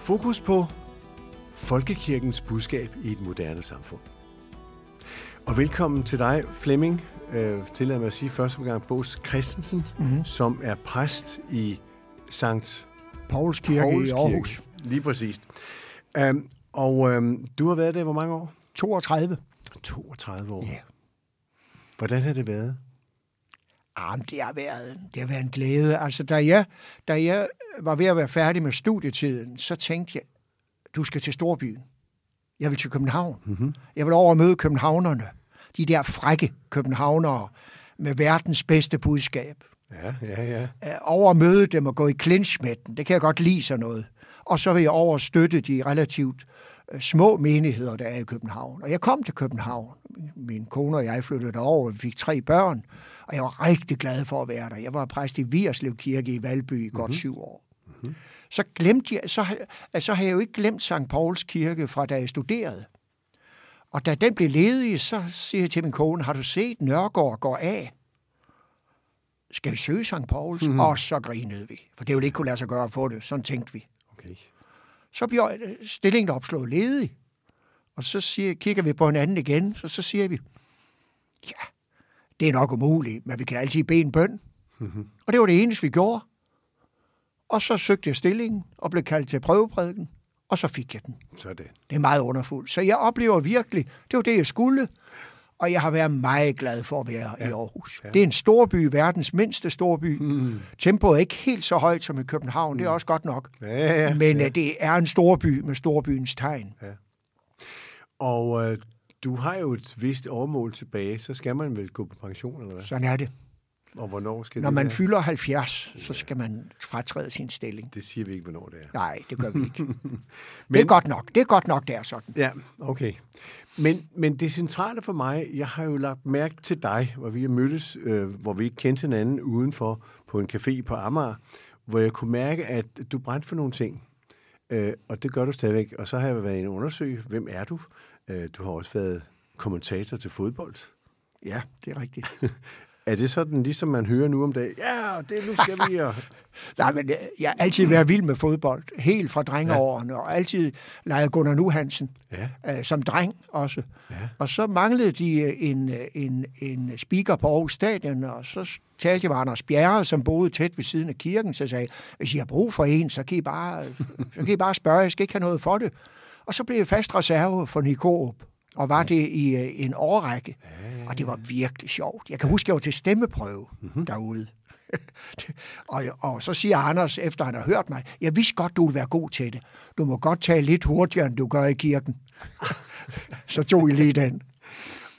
Fokus på folkekirkens budskab i et moderne samfund. Og velkommen til dig, Flemming, øh, tillad mig at sige første gang, Bås Christensen, mm-hmm. som er præst i Sankt Pauls Kirke Pauls i Aarhus. Kirke. Lige præcis. Um, og um, du har været der hvor mange år? 32. 32 år. Ja. Hvordan har det været? Jamen, det har været, det har været en glæde. Altså, da jeg, da jeg var ved at være færdig med studietiden, så tænkte jeg, du skal til Storbyen. Jeg vil til København. Mm-hmm. Jeg vil over og møde københavnerne. De der frække københavnere med verdens bedste budskab. Ja, ja, ja. Øh, Over at møde dem og gå i clinch med dem. Det kan jeg godt lide sådan noget. Og så vil jeg over og støtte de relativt små menigheder, der er i København. Og jeg kom til København. Min kone og jeg flyttede derover. Vi fik tre børn. Og jeg var rigtig glad for at være der. Jeg var præst i Vierslev Kirke i Valby i godt mm-hmm. syv år. Mm-hmm. Så glemte jeg, så, så har jeg jo ikke glemt St. Pauls Kirke fra da jeg studerede. Og da den blev ledig, så siger jeg til min kone, har du set Nørgaard går af? Skal vi søge St. Pauls? Mm-hmm. Og så grinede vi. For det ville ikke kunne lade sig gøre at få det. Sådan tænkte vi. Okay. Så bliver øh, stillingen opslået ledig. Og så siger, kigger vi på hinanden igen, så, så siger vi, ja, det er nok umuligt, men vi kan altid bede en bøn. Mm-hmm. Og det var det eneste, vi gjorde. Og så søgte jeg stillingen og blev kaldt til prøveprædiken, og så fik jeg den. Sådan. Det er meget underfuldt. Så jeg oplever virkelig, det var det, jeg skulle, og jeg har været meget glad for at være ja. i Aarhus. Ja. Det er en storby, verdens mindste storby. Mm. Tempoet er ikke helt så højt som i København, mm. det er også godt nok. Ja, ja, Men ja. øh, det er en storby med storbyens tegn. Ja. Og øh, du har jo et vist overmål tilbage, så skal man vel gå på pension, eller hvad? Sådan er det. Og hvornår skal Når man fylder 70, så skal man fratræde sin stilling. Det siger vi ikke, hvornår det er. Nej, det gør vi ikke. Men... Det er godt nok. Det er godt nok, det er sådan. Ja, okay. Men, men det centrale for mig, jeg har jo lagt mærke til dig, hvor vi har mødtes, øh, hvor vi ikke kendte hinanden udenfor på en café på Amager, hvor jeg kunne mærke, at du brændte for nogle ting. Øh, og det gør du stadigvæk. Og så har jeg været inde og undersøge, hvem er du? Øh, du har også været kommentator til fodbold. Ja, det er rigtigt. Er det sådan, ligesom man hører nu om dagen? Ja, det nu skal vi... Og... Nej, men jeg har altid været vild med fodbold. Helt fra drengeårene. Og altid leget Gunnar Nu Hansen. Ja. Øh, som dreng også. Ja. Og så manglede de øh, en, øh, en, en speaker på Aarhus Stadion, og så talte jeg med Anders Bjerre, som boede tæt ved siden af kirken, så sagde, hvis I har brug for en, så kan I bare, så kan I bare spørge, jeg skal ikke have noget for det. Og så blev jeg fast reserve for Nikorup, og var det i øh, en årrække. Og det var virkelig sjovt. Jeg kan huske, jeg var til stemmeprøve mm-hmm. derude. og, og så siger Anders, efter han har hørt mig, jeg vidste godt, du vil være god til det. Du må godt tale lidt hurtigere, end du gør i kirken. så tog I lige den.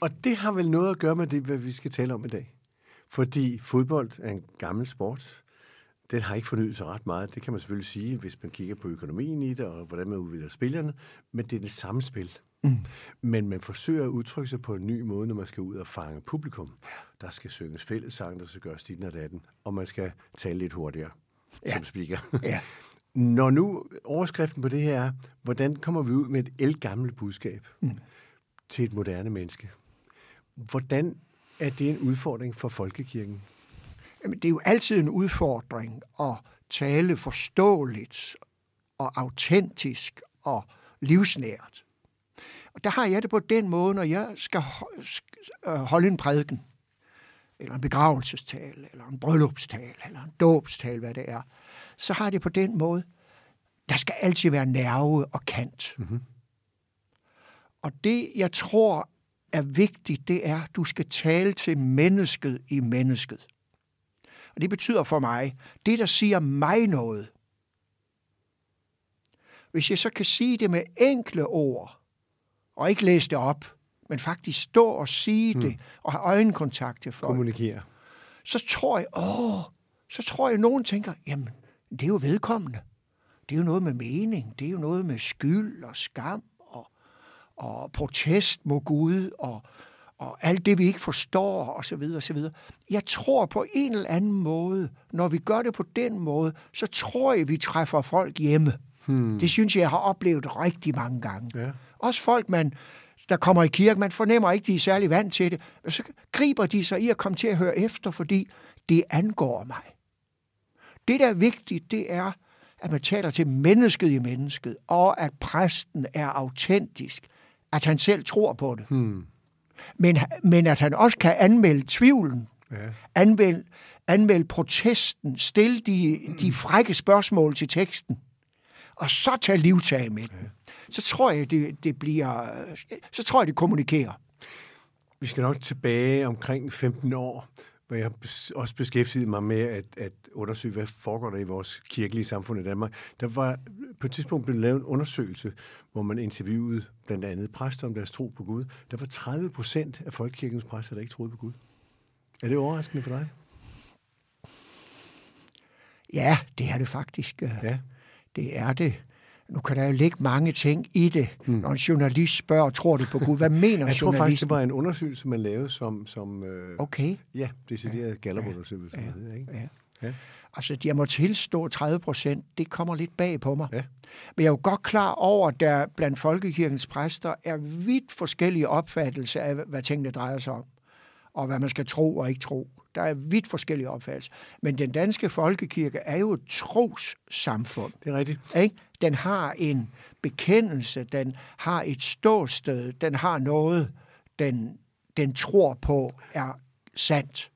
Og det har vel noget at gøre med det, hvad vi skal tale om i dag. Fordi fodbold er en gammel sport. Den har ikke fornyet sig ret meget. Det kan man selvfølgelig sige, hvis man kigger på økonomien i det, og hvordan man udvikler spillerne. Men det er det samme spil. Mm. Men man forsøger at udtrykke sig på en ny måde, når man skal ud og fange publikum. Der skal synges fællessang, der skal gøres dit og datten, og man skal tale lidt hurtigere ja. som speaker. Ja. Når nu overskriften på det her er, hvordan kommer vi ud med et elgammelt budskab mm. til et moderne menneske? Hvordan er det en udfordring for folkekirken? Jamen, det er jo altid en udfordring at tale forståeligt og autentisk og livsnært. Og der har jeg det på den måde, når jeg skal øh, holde en prædiken, eller en begravelsestale, eller en bryllupstale, eller en dåbstale, hvad det er, så har jeg det på den måde, der skal altid være nerve og kant. Mm-hmm. Og det, jeg tror er vigtigt, det er, at du skal tale til mennesket i mennesket. Og det betyder for mig, det der siger mig noget. Hvis jeg så kan sige det med enkle ord, og ikke læse det op, men faktisk stå og sige hmm. det, og have øjenkontakt til folk. Kommunikere. Så tror jeg, åh, så tror jeg, at nogen tænker, jamen, det er jo vedkommende. Det er jo noget med mening, det er jo noget med skyld og skam og, og protest mod Gud og, og alt det, vi ikke forstår, og så videre, og så videre. Jeg tror på en eller anden måde, når vi gør det på den måde, så tror jeg, vi træffer folk hjemme. Hmm. Det synes jeg, jeg har oplevet rigtig mange gange. Ja. Også folk, man, der kommer i kirke, man fornemmer ikke, de er særlig vant til det. Men så griber de sig i at komme til at høre efter, fordi det angår mig. Det, der er vigtigt, det er, at man taler til mennesket i mennesket, og at præsten er autentisk, at han selv tror på det. Hmm. Men, men at han også kan anmelde tvivlen, Ja. anmelde, anmelde protesten, stille de, de frække spørgsmål til teksten, og så tage livtag med den. Så tror jeg, det, det bliver, så tror jeg, det kommunikerer. Vi skal nok tilbage omkring 15 år, hvor jeg også beskæftiget mig med at, at undersøge, hvad foregår der i vores kirkelige samfund i Danmark. Der var på et tidspunkt blevet lavet en undersøgelse, hvor man interviewede blandt andet præster om deres tro på Gud. Der var 30 procent af folkekirkens præster, der ikke troede på Gud. Er det overraskende for dig? Ja, det er det faktisk. Ja. Det er det. Nu kan der jo ligge mange ting i det. Mm. Når en journalist spørger, tror du på Gud? Hvad mener Jeg tror faktisk, journalisten? det var en undersøgelse, man lavede som, som øh, Okay, ja, decideret Gallup-undersøgelse. Ja. Ikke? ja. Ja. Altså, jeg må tilstå 30 procent, det kommer lidt bag på mig. Ja. Men jeg er jo godt klar over, at der blandt folkekirkens præster er vidt forskellige opfattelser af, hvad tingene drejer sig om, og hvad man skal tro og ikke tro. Der er vidt forskellige opfattelser. Men den danske folkekirke er jo et trossamfund. Det er rigtigt. Ikke? Den har en bekendelse, den har et ståsted, den har noget, den, den tror på er sandt.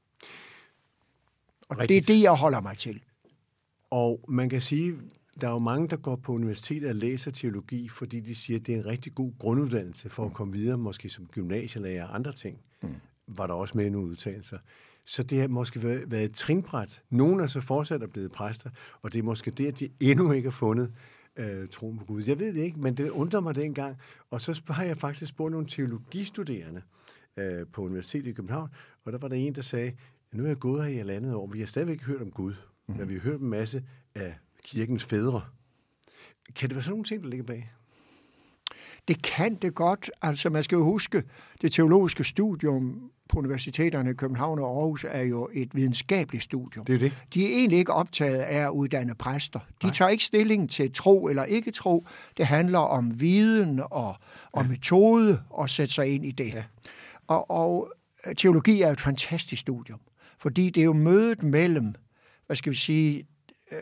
Og Rigtigt. det er det, jeg holder mig til. Og man kan sige, der er jo mange, der går på universitetet og læser teologi, fordi de siger, at det er en rigtig god grunduddannelse for at komme videre, måske som gymnasielærer og andre ting. Mm. Var der også med i nogle udtalelser. Så det har måske været, været et trinbræt. Nogle er så fortsat er blevet præster, og det er måske det, at de endnu ikke har fundet øh, troen på Gud. Jeg ved det ikke, men det undrer mig dengang. Og så har jeg faktisk spurgt nogle teologistuderende øh, på Universitetet i København, og der var der en, der sagde, nu er jeg gået her i et andet år, vi har stadigvæk hørt om Gud, mm. men vi har hørt en masse af kirkens fædre. Kan det være sådan nogle ting, der ligger bag? Det kan det godt. Altså, man skal jo huske, det teologiske studium på universiteterne i København og Aarhus er jo et videnskabeligt studium. Det er det. De er egentlig ikke optaget af at uddanne præster. De tager ikke stilling til tro eller ikke tro. Det handler om viden og, og ja. metode og sætte sig ind i det. Ja. Og, og teologi er et fantastisk studium, fordi det er jo mødet mellem, hvad skal vi sige, øh,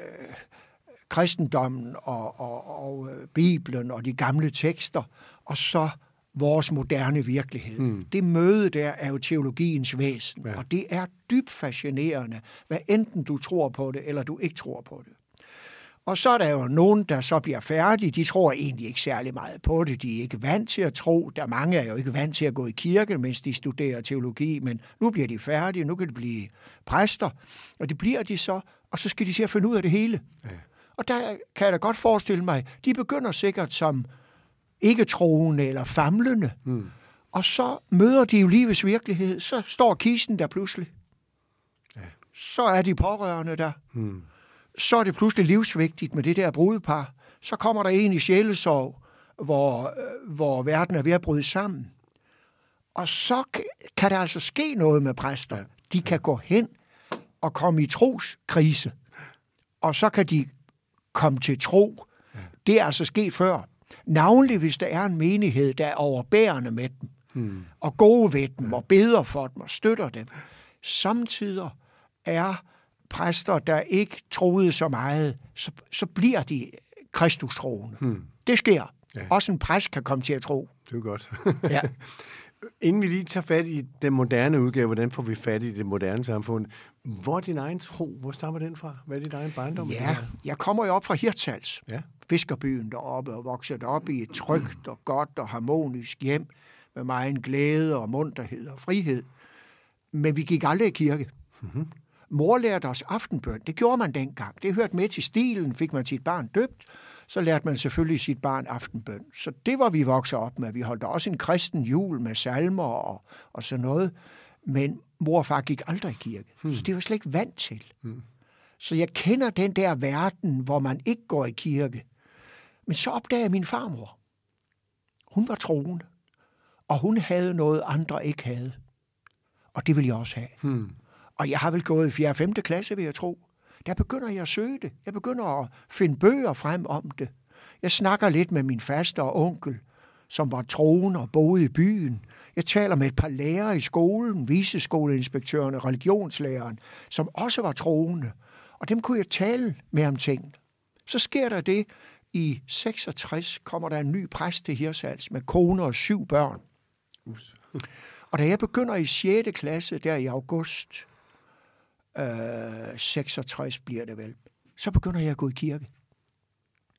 kristendommen og, og, og øh, Bibelen og de gamle tekster, og så vores moderne virkelighed. Mm. Det møde der er jo teologiens væsen, ja. og det er dybt fascinerende, hvad enten du tror på det, eller du ikke tror på det. Og så er der jo nogen, der så bliver færdige. De tror egentlig ikke særlig meget på det. De er ikke vant til at tro. Der mange er jo ikke vant til at gå i kirke, mens de studerer teologi. Men nu bliver de færdige. Nu kan de blive præster. Og det bliver de så. Og så skal de se at finde ud af det hele. Ja. Og der kan jeg da godt forestille mig, de begynder sikkert som ikke troende eller famlende. Mm. Og så møder de jo livets virkelighed. Så står kisten der pludselig. Ja. Så er de pårørende der. Mm så er det pludselig livsvigtigt med det der brudepar. Så kommer der en i sjælesorg, hvor, hvor verden er ved at bryde sammen. Og så kan der altså ske noget med præster. De kan gå hen og komme i troskrise. Og så kan de komme til tro. Det er altså sket før. Navnlig hvis der er en menighed, der er overbærende med dem. Hmm. Og gode ved dem, og beder for dem, og støtter dem. Samtidig er præster, der ikke troede så meget, så, så bliver de kristustroende. Hmm. Det sker. Ja. Også en præst kan komme til at tro. Det er godt. ja. Inden vi lige tager fat i den moderne udgave, hvordan får vi fat i det moderne samfund? Hvor er din egen tro? Hvor stammer den fra? Hvad er din egen barndom? Ja, jeg kommer jo op fra Hirtshals, ja. fiskerbyen deroppe, og vokset op i et trygt og godt og harmonisk hjem, med meget glæde og munterhed og frihed. Men vi gik aldrig i kirke. Mm-hmm. Mor lærte os aftenbøn. Det gjorde man dengang. Det hørte med til stilen. Fik man sit barn døbt, så lærte man selvfølgelig sit barn aftenbøn. Så det var vi vokset op med. Vi holdt også en kristen jul med salmer og, og sådan noget. Men mor og far gik aldrig i kirke. Hmm. Så det var slet ikke vant til. Hmm. Så jeg kender den der verden, hvor man ikke går i kirke. Men så opdagede min farmor. Hun var troende. Og hun havde noget, andre ikke havde. Og det vil jeg også have. Hmm. Og jeg har vel gået i 4. og 5. klasse, vil jeg tro. Der begynder jeg at søge det. Jeg begynder at finde bøger frem om det. Jeg snakker lidt med min faste og onkel, som var troende og boede i byen. Jeg taler med et par lærere i skolen, viseskoleinspektøren og religionslæreren, som også var troende. Og dem kunne jeg tale med om tingene. Så sker der det, i 66 kommer der en ny præst til Hirsals med kone og syv børn. Us. Og da jeg begynder i 6. klasse, der i august, øh, 66 bliver det vel, så begynder jeg at gå i kirke.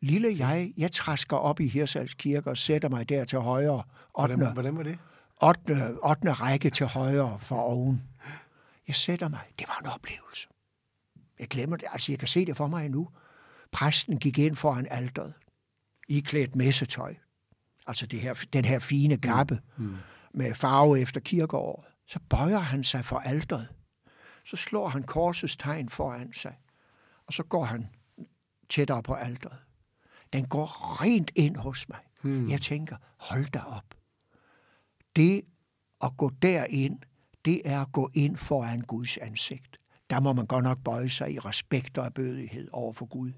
Lille jeg, jeg træsker op i Hirsals kirke og sætter mig der til højre. 8. Hvordan, hvordan var det? 8. 8. række til højre for oven. Jeg sætter mig. Det var en oplevelse. Jeg glemmer det. Altså, jeg kan se det for mig endnu. Præsten gik ind foran alderet, iklædt messetøj. Altså det her, den her fine kappe mm. Mm. med farve efter kirkeåret. Så bøjer han sig for alderet. Så slår han korsets tegn foran sig. Og så går han tættere på alderet. Den går rent ind hos mig. Mm. Jeg tænker, hold da op. Det at gå derind, det er at gå ind foran Guds ansigt. Der må man godt nok bøje sig i respekt og bødighed over for Gud.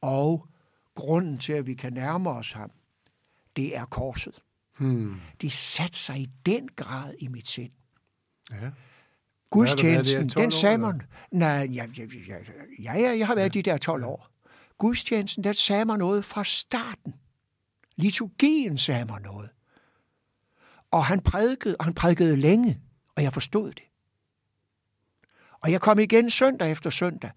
Og grunden til, at vi kan nærme os ham, det er korset. Hmm. Det satte sig i den grad i mit sind. Ja. Gudstjenesten, den sagde man... Nej, ja, ja, ja, ja, jeg har været ja. de der 12 år. Gudstjenesten, den sagde mig noget fra starten. Liturgien sagde mig noget. Og han prædikede, og han prædikede længe, og jeg forstod det. Og jeg kom igen søndag efter søndag,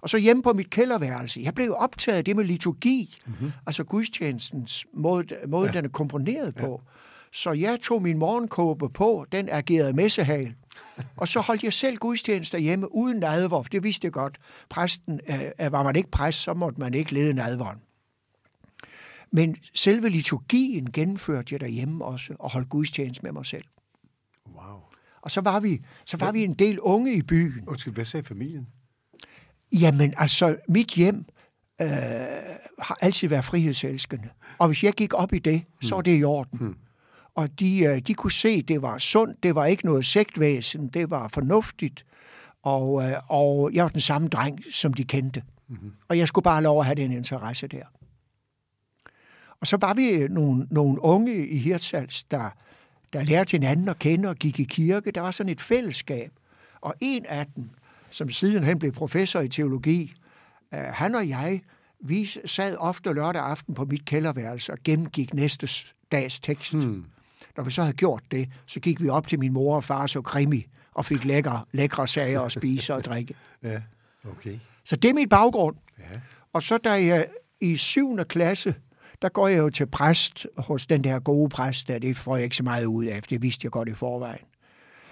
og så hjemme på mit kælderværelse. Jeg blev optaget af det med liturgi, mm-hmm. altså gudstjenestens måde, måde ja. den er komponeret ja. på. Så jeg tog min morgenkåbe på, den agerede messehal, og så holdt jeg selv gudstjenester hjemme uden nadver, det vidste jeg godt. Præsten, øh, var man ikke præst, så måtte man ikke lede nadveren. Men selve liturgien gennemførte jeg derhjemme også, og holdt gudstjeneste med mig selv. Wow. Og så var vi, så var vi en del unge i byen. Undskyld, hvad sagde familien? Jamen, altså, mit hjem øh, har altid været frihedselskende. Og hvis jeg gik op i det, så var det i orden. Hmm. Og de, øh, de kunne se, at det var sundt, det var ikke noget sektvæsen, det var fornuftigt. Og, øh, og jeg var den samme dreng, som de kendte. Mm-hmm. Og jeg skulle bare lov at have den interesse der. Og så var vi nogle, nogle unge i Hirtshals, der, der lærte hinanden at kende og gik i kirke. Der var sådan et fællesskab. Og en af dem, som sidenhen blev professor i teologi, øh, han og jeg, vi sad ofte lørdag aften på mit kælderværelse og gennemgik næste dags tekst. Hmm. Når vi så havde gjort det, så gik vi op til min mor og far så krimi og fik lækre, lækre sager at spise og drikke. Ja, okay. Så det er mit baggrund. Ja. Og så da jeg i syvende klasse, der går jeg jo til præst hos den der gode præst, der det får jeg ikke så meget ud af, det vidste jeg godt i forvejen.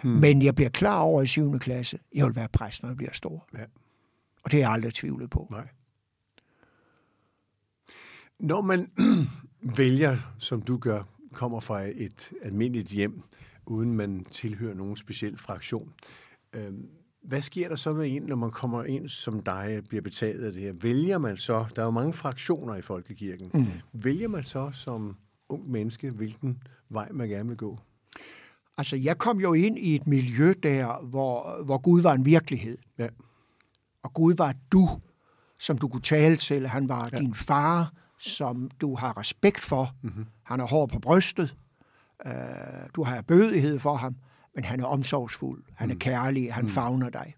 Hmm. Men jeg bliver klar over i 7. klasse, jeg vil være præst, når jeg bliver stor. Ja. Og det er jeg aldrig tvivlet på. Nej. Når man vælger, som du gør, kommer fra et almindeligt hjem, uden man tilhører nogen speciel fraktion, øh, hvad sker der så med en, når man kommer ind som dig bliver betaget af det her? Vælger man så, der er jo mange fraktioner i folkekirken, mm. vælger man så som ung menneske, hvilken vej man gerne vil gå? Altså, jeg kom jo ind i et miljø der, hvor, hvor Gud var en virkelighed. Ja. Og Gud var du, som du kunne tale til. Han var ja. din far, som du har respekt for. Mm-hmm. Han er hård på brystet. Uh, du har bødighed for ham, men han er omsorgsfuld. Han er mm. kærlig. Han mm. favner dig.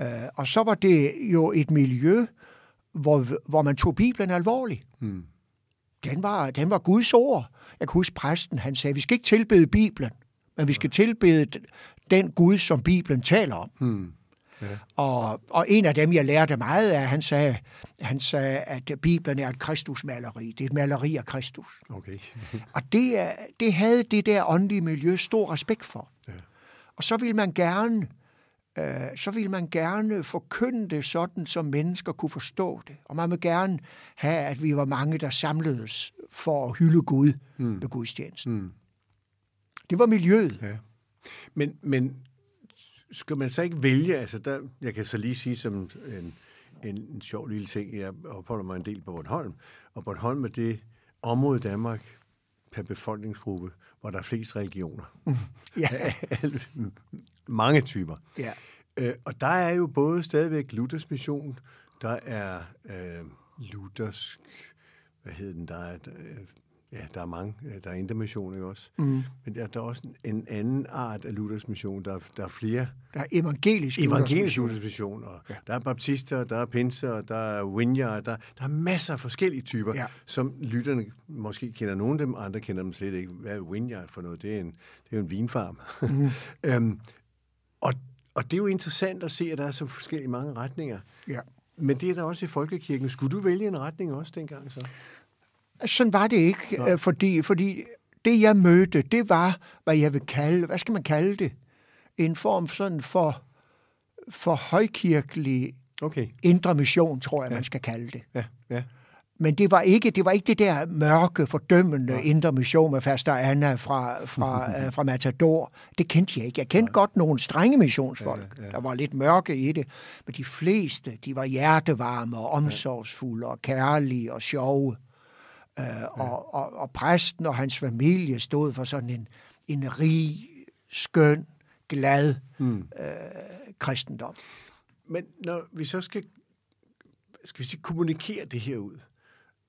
Uh, og så var det jo et miljø, hvor, hvor man tog Bibelen alvorligt. Mm. Den, var, den var Guds ord. Jeg kan huske præsten, han sagde, vi skal ikke tilbede Bibelen men vi skal tilbede den Gud, som Bibelen taler om. Hmm. Ja. Og, og en af dem, jeg lærte meget af, han sagde, han sagde, at Bibelen er et kristusmaleri. Det er et maleri af Kristus. Okay. og det, det havde det der åndelige miljø stor respekt for. Ja. Og så vil man gerne øh, så vil man gerne forkynde det sådan, som mennesker kunne forstå det. Og man vil gerne have, at vi var mange, der samledes for at hylde Gud mm. ved gudstjenesten. Mm. Det var miljøet. Ja. Men, men skal man så ikke vælge, altså der, jeg kan så lige sige som en, en, en sjov lille ting, jeg opholder mig en del på Bornholm, og Bornholm er det område i Danmark per befolkningsgruppe, hvor der er flest religioner. ja. Mange typer. Ja. Øh, og der er jo både stadigvæk Luthers mission, der er øh, luthersk, hvad hedder den, der er øh, ja, der er mange. Øh, der er intermission ikke også. Mm. Men der, der er også en, en anden art af Luthers mission. Der, er- der er flere Der er evangelisk evangelisk. Luthers mission. Og Ja. Der er baptister, der er pinser, der er winjer, der, der er masser af forskellige typer, Ja. som lytterne måske kender nogle af dem, andre kender dem slet ikke. Hvad er winjer for noget? Det er, en, det er jo en vinfarm. Mhm. øhm, og, og det er jo interessant at se, at der er så forskellige mange retninger. Ja. Men det er der også i folkekirken. Skulle du vælge en retning også dengang så? Sådan var det ikke, Nej. øh, fordi, fordi det, jeg mødte, det var, hvad jeg vil kalde, hvad skal man kalde det? En form sådan for, for højkirkelig Okay. indre mission, tror jeg, man skal kalde det. Ja, ja. Men det var ikke det, var ikke det der mørke, fordømmende Nej. indre mission med Faster Anna fra, fra, øh, fra Matador. Det kendte jeg ikke. Jeg kendte godt nogle strenge missionsfolk, Ja, ja. der var lidt mørke i det. Men de fleste, de var hjertevarme og omsorgsfulde og kærlige og sjove. Øh, og, og, og præsten og hans familie stod for sådan en, en rig, skøn, glad Mm. øh, kristendom. Men når vi så skal, skal vi sige, kommunikere det her ud,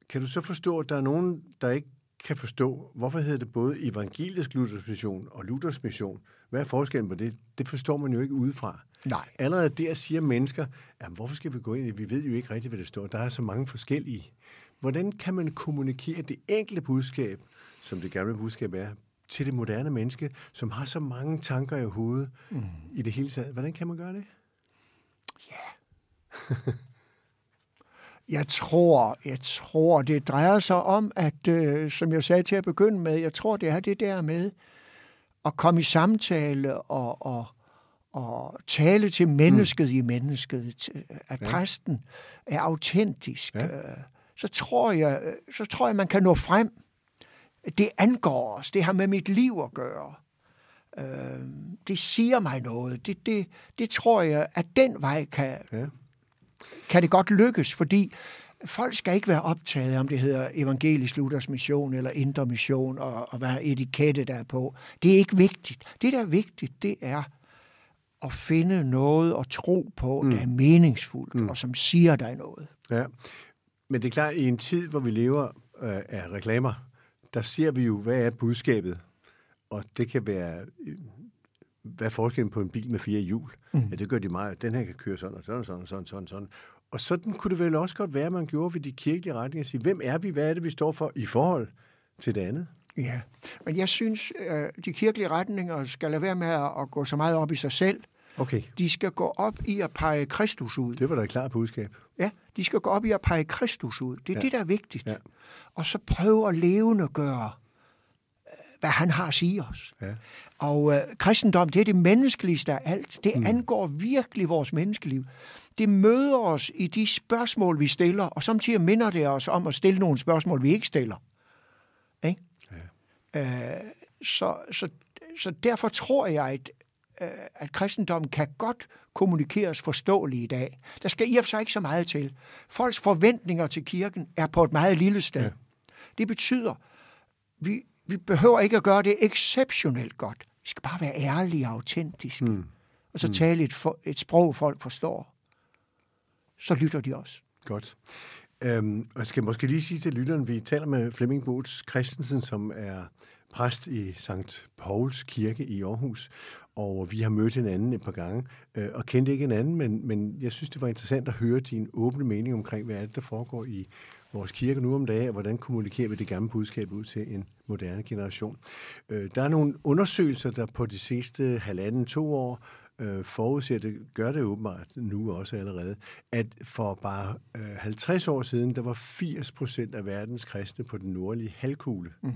kan du så forstå, at der er nogen, der ikke kan forstå, hvorfor hedder det både evangelisk Luthers mission og Luthers mission? Hvad er forskellen på det? Det forstår man jo ikke udefra. Nej. Allerede der siger mennesker, jamen, hvorfor skal vi gå ind i det? Vi ved jo ikke rigtigt, hvad det står. Der er så mange forskellige. Hvordan kan man kommunikere det enkelte budskab, som det gamle budskab er, til det moderne menneske, som har så mange tanker i hovedet mm. i det hele taget? Hvordan kan man gøre det? Jeg tror, jeg tror, det drejer sig om, at, øh, som jeg sagde til at begynde med, jeg tror, det er det der med at komme i samtale og, og, og tale til mennesket mm. i mennesket, at Ja. ja. præsten er autentisk. Ja. Ja. Så tror jeg, så tror jeg, man kan nå frem. Det angår os. Det har med mit liv at gøre. Øh, det siger mig noget. Det, det, det tror jeg, at den vej kan, Ja. kan det godt lykkes, fordi folk skal ikke være optaget om det hedder evangelisk Luthers mission eller indre mission og, og hvad etikette der er på. Det er ikke vigtigt. Det, der er vigtigt, det er at finde noget at tro på, mm. der er meningsfuldt mm. og som siger dig noget. Ja, men det er klart, at i en tid, hvor vi lever øh, af reklamer, der ser vi jo, hvad er budskabet? Og det kan være, øh, hvad er forskellen på en bil med fire hjul? Mm. Ja, det gør de meget. Den her kan køre sådan og sådan og sådan og sådan, sådan, sådan. Og sådan kunne det vel også godt være, at man gjorde ved de kirkelige retninger. At sige, hvem er vi? Hvad er det, vi står for i forhold til det andet? Ja, men jeg synes, øh, de kirkelige retninger skal lade være med at at gå så meget op i sig selv. Okay, De skal gå op i at pege Kristus ud. det var da et klart budskab. Ja, de skal gå op i at pege Kristus ud. Det er Ja. det, der er vigtigt. Ja. Og så prøve at levende gøre, hvad han har at sige os. Ja. Og øh, kristendom, det er det menneskeligste af alt. Det mm. angår virkelig vores menneskeliv. Det møder os i de spørgsmål, vi stiller, og samtidig minder det os om at stille nogle spørgsmål, vi ikke stiller. Ikke? Ja. Øh, så, så, så derfor tror jeg, at, øh, at kristendommen kan godt kommunikeres forståeligt i dag. Der skal i og for sig ikke så meget til. Folks forventninger til kirken er på et meget lille sted. Ja. Det betyder, vi, vi behøver ikke at gøre det exceptionelt godt. Vi skal bare være ærlige og autentiske. Mm. Og så mm. tale et, for, et sprog, folk forstår. Så lytter de også. Godt. Øhm, og jeg skal måske lige sige til lytteren, vi taler med Flemming Bots Christensen, som er præst i St. Pauls Kirke i Aarhus, og vi har mødt hinanden et par gange, øh, og kendte ikke hinanden, men, men jeg synes, det var interessant at høre din åbne mening omkring, hvad er det, der foregår i vores kirke nu om dagen, og hvordan kommunikerer vi det gamle budskab ud til en moderne generation. Øh, der er nogle undersøgelser, der på de sidste halvanden, to år øh, forudser, det gør det åbenbart nu også allerede, at for bare øh, 50 år siden, der var 80 procent af verdens kristne på den nordlige halvkugle. Mm.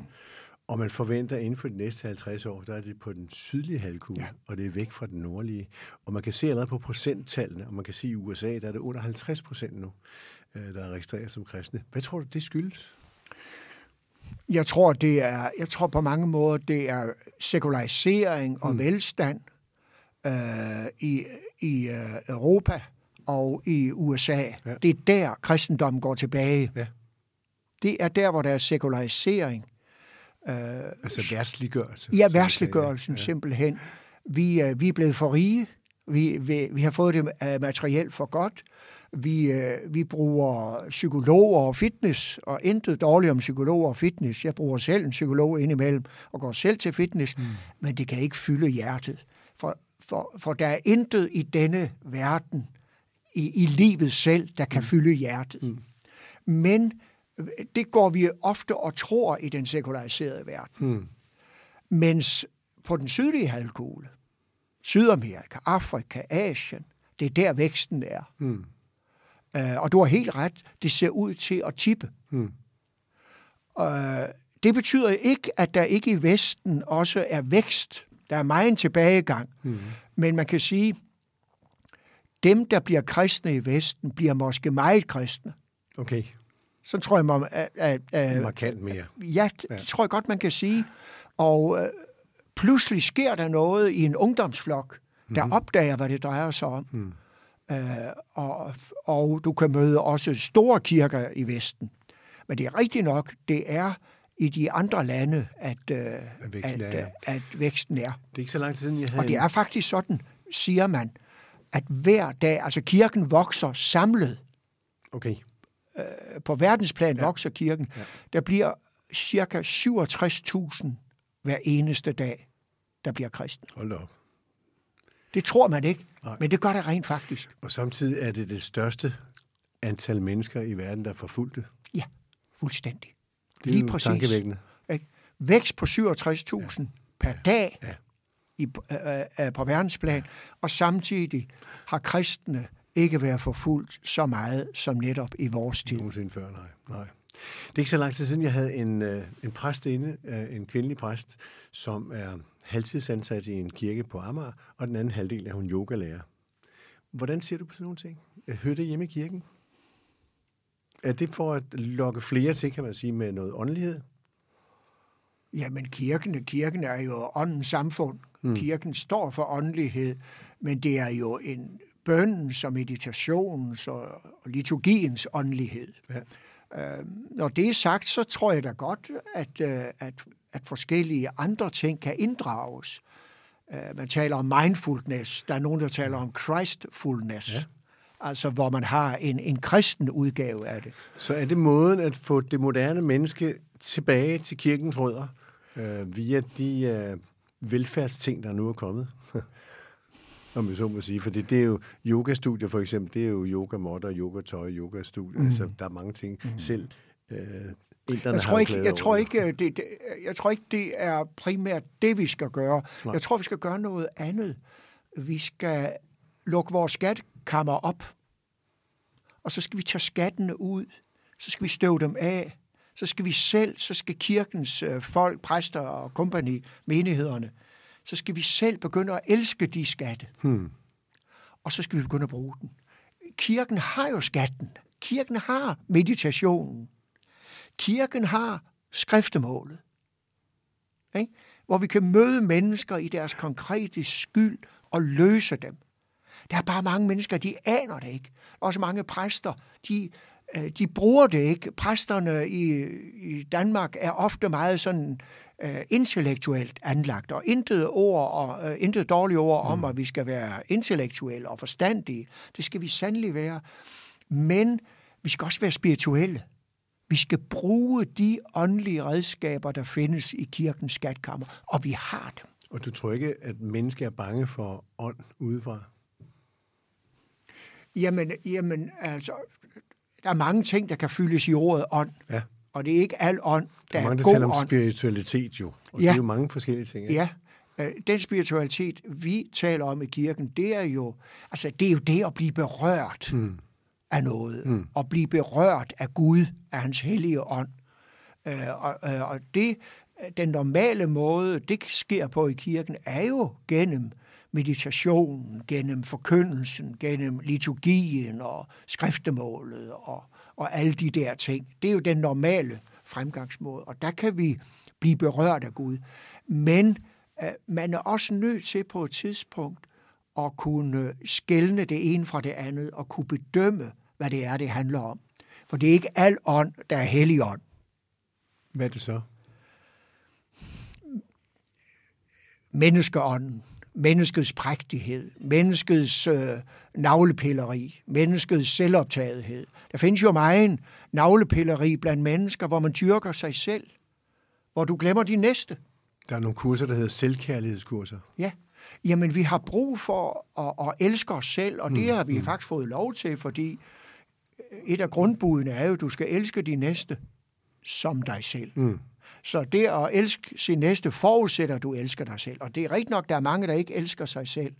Og man forventer, inden for de næste 50 år, der er det på den sydlige halvkugle, ja. og det er væk fra den nordlige. Og man kan se allerede på procenttallene, og man kan se i USA, der er det under 50 procent nu, øh, der er registreret som kristne. Hvad tror du, det skyldes? Jeg tror, det er, jeg tror på mange måder, det er sekularisering og mm. velstand øh, i, i øh, Europa og i USA. Ja. Det er der, kristendommen går tilbage. Ja. Det er der, hvor der er sekularisering. Øh, altså værtsliggørelse. Ja, værtsliggørelsen ja. simpelthen. Vi, øh, vi er blevet for rige. Vi, vi, vi har fået det uh, materielt for godt. Vi, uh, vi bruger psykologer og fitness, og intet dårligt om psykologer og fitness. Jeg bruger selv en psykolog indimellem, og går selv til fitness, mm. men det kan ikke fylde hjertet. For, for, for der er intet i denne verden, i, i livet selv, der kan mm. fylde hjertet. Mm. Men det går vi ofte og tror i den sekulariserede verden. Mm. Mens på den sydlige halvkugle, Sydamerika, Afrika, Asien, det er der væksten er. Mm. Uh, og du har helt ret, det ser ud til at tippe. Mm. Uh, det betyder ikke, at der ikke i Vesten også er vækst. Der er meget en tilbagegang. Mm. Men man kan sige, dem, der bliver kristne i Vesten, bliver måske meget kristne. Okay. Så tror jeg, man... At, at, at, Markant mere. Ja, det ja. tror jeg godt, man kan sige. Og øh, pludselig sker der noget i en ungdomsflok, der mm. opdager, hvad det drejer sig om. Mm. Øh, og, og du kan møde også store kirker i Vesten. Men det er rigtigt nok, det er i de andre lande, at, øh, at, væksten, at, er, ja. at væksten er. Det er ikke så lang tid siden, jeg havde Og det er faktisk sådan, siger man, at hver dag, altså kirken vokser samlet. Okay. Øh, på verdensplan ja. vokser kirken. Ja. Der bliver cirka 67.000 hver eneste dag, der bliver kristen. Hold op. Det tror man ikke, Nej. men det gør det rent faktisk. Og samtidig er det det største antal mennesker i verden, der er forfulgte. Ja, fuldstændig. Det er Lige præcis. tankevækkende. Vækst på 67.000 ja. per dag ja. i, øh, øh, på verdensplan, og samtidig har kristne ikke været forfulgt så meget som netop i vores tid. Nogensinde før, nej. nej. Det er ikke så lang tid siden, jeg havde en, øh, en præst inde, øh, en kvindelig præst, som er halvtidsansat i en kirke på Amager, og den anden halvdel er hun yogalærer. Hvordan ser du på sådan nogle ting? Hører det hjemme i kirken? Er det for at lokke flere til, kan man sige, med noget åndelighed? Jamen, kirken, kirken er jo åndens samfund. Mm. Kirken står for åndelighed, men det er jo en bøndens og meditationens og liturgiens åndelighed. Ja. Øh, når det er sagt, så tror jeg da godt, at, øh, at, at forskellige andre ting kan inddrages. Øh, man taler om mindfulness. Der er nogen, der taler om Christfulness. Ja. Altså, hvor man har en, en kristen udgave af det. Så er det måden at få det moderne menneske tilbage til kirkens rødder øh, via de øh, velfærdsting, der nu er kommet? Om vi så må sige. For det, det er jo yogastudier for eksempel, det er jo yogamotter, yogatøj, yogastudier. Mm. Altså, der er mange ting mm. selv. Øh, jeg tror, ikke, jeg, tror ikke, det, det, jeg tror ikke, det er primært det, vi skal gøre. Nej. Jeg tror, vi skal gøre noget andet. Vi skal lukke vores skatkammer op, og så skal vi tage skattene ud. Så skal vi støve dem af. Så skal vi selv, så skal kirkens øh, folk, præster og kompagni, menighederne, så skal vi selv begynde at elske de skatte. Hmm. Og så skal vi begynde at bruge den. Kirken har jo skatten. Kirken har meditationen. Kirken har skriftemålet. Ikke? Hvor vi kan møde mennesker i deres konkrete skyld og løse dem. Der er bare mange mennesker, de aner det ikke. Også mange præster, de de bruger det ikke. Præsterne i, i Danmark er ofte meget sådan uh, intellektuelt anlagt, og intet ord og uh, intet dårlige ord om, mm. at vi skal være intellektuelle og forstandige. Det skal vi sandelig være. Men vi skal også være spirituelle. Vi skal bruge de åndelige redskaber, der findes i kirkens skatkammer, og vi har dem. Og du tror ikke, at mennesker er bange for ånd udefra? Jamen, jamen altså, der er mange ting, der kan fyldes i ordet ånd. Ja. Og det er ikke al ånd, der, der er, mange, der god taler om ånd. spiritualitet jo. Og ja. det er jo mange forskellige ting. Ikke? Ja. Øh, den spiritualitet, vi taler om i kirken, det er jo, altså, det, er jo det at blive berørt mm. af noget. Mm. At blive berørt af Gud, af hans hellige ånd. Øh, og, øh, og det, den normale måde, det sker på i kirken, er jo gennem meditationen, gennem forkyndelsen, gennem liturgien og skriftemålet og, og alle de der ting. Det er jo den normale fremgangsmåde, og der kan vi blive berørt af Gud. Men øh, man er også nødt til på et tidspunkt at kunne skælne det ene fra det andet og kunne bedømme, hvad det er, det handler om. For det er ikke al ånd, der er hellig ånd. Hvad er det så? Menneskeånden menneskets prægtighed, menneskets øh, navlepilleri, menneskets selvoptagethed. Der findes jo meget navlepilleri blandt mennesker, hvor man dyrker sig selv, hvor du glemmer de næste. Der er nogle kurser, der hedder selvkærlighedskurser. Ja, jamen vi har brug for at, at elske os selv, og det mm. har vi mm. faktisk fået lov til, fordi et af grundbudene er jo, at du skal elske de næste som dig selv. Mm. Så det at elske sin næste forudsætter, at du elsker dig selv. Og det er rigtigt nok, der er mange, der ikke elsker sig selv.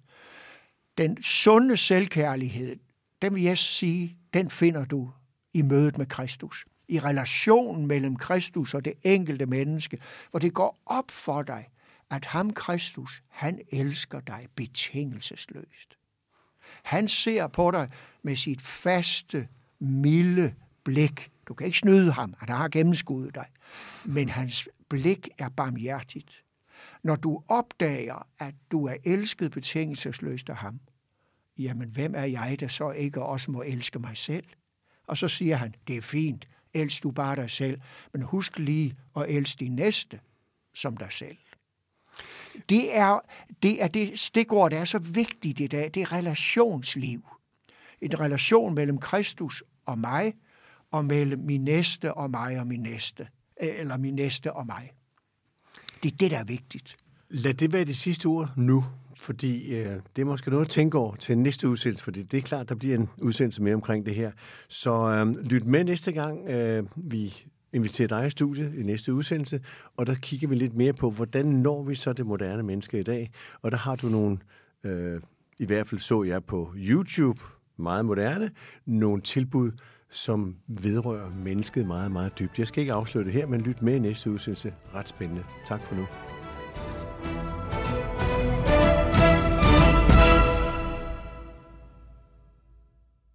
Den sunde selvkærlighed, den vil jeg sige, den finder du i mødet med Kristus. I relationen mellem Kristus og det enkelte menneske, hvor det går op for dig, at ham Kristus, han elsker dig betingelsesløst. Han ser på dig med sit faste, milde blik. Du kan ikke snyde ham, han har gennemskuddet dig. Men hans blik er barmhjertigt. Når du opdager, at du er elsket betingelsesløst af ham, jamen hvem er jeg, der så ikke også må elske mig selv? Og så siger han, det er fint, elsk du bare dig selv, men husk lige at elske din næste som dig selv. Det er det, er det stikord, der er så vigtigt i dag, det er relationsliv. En relation mellem Kristus og mig, og mellem min næste og mig og min næste, øh, eller min næste og mig. Det er det, der er vigtigt. Lad det være det sidste ord nu, fordi øh, det er måske noget at tænke over til næste udsendelse, fordi det er klart, der bliver en udsendelse mere omkring det her. Så øh, lyt med næste gang, øh, vi inviterer dig i studiet i næste udsendelse, og der kigger vi lidt mere på, hvordan når vi så det moderne menneske i dag. Og der har du nogle, øh, i hvert fald så jeg på YouTube, meget moderne, nogle tilbud, som vedrører mennesket meget, meget dybt. Jeg skal ikke afsløre det her, men lyt med i næste udsendelse. Ret spændende. Tak for nu.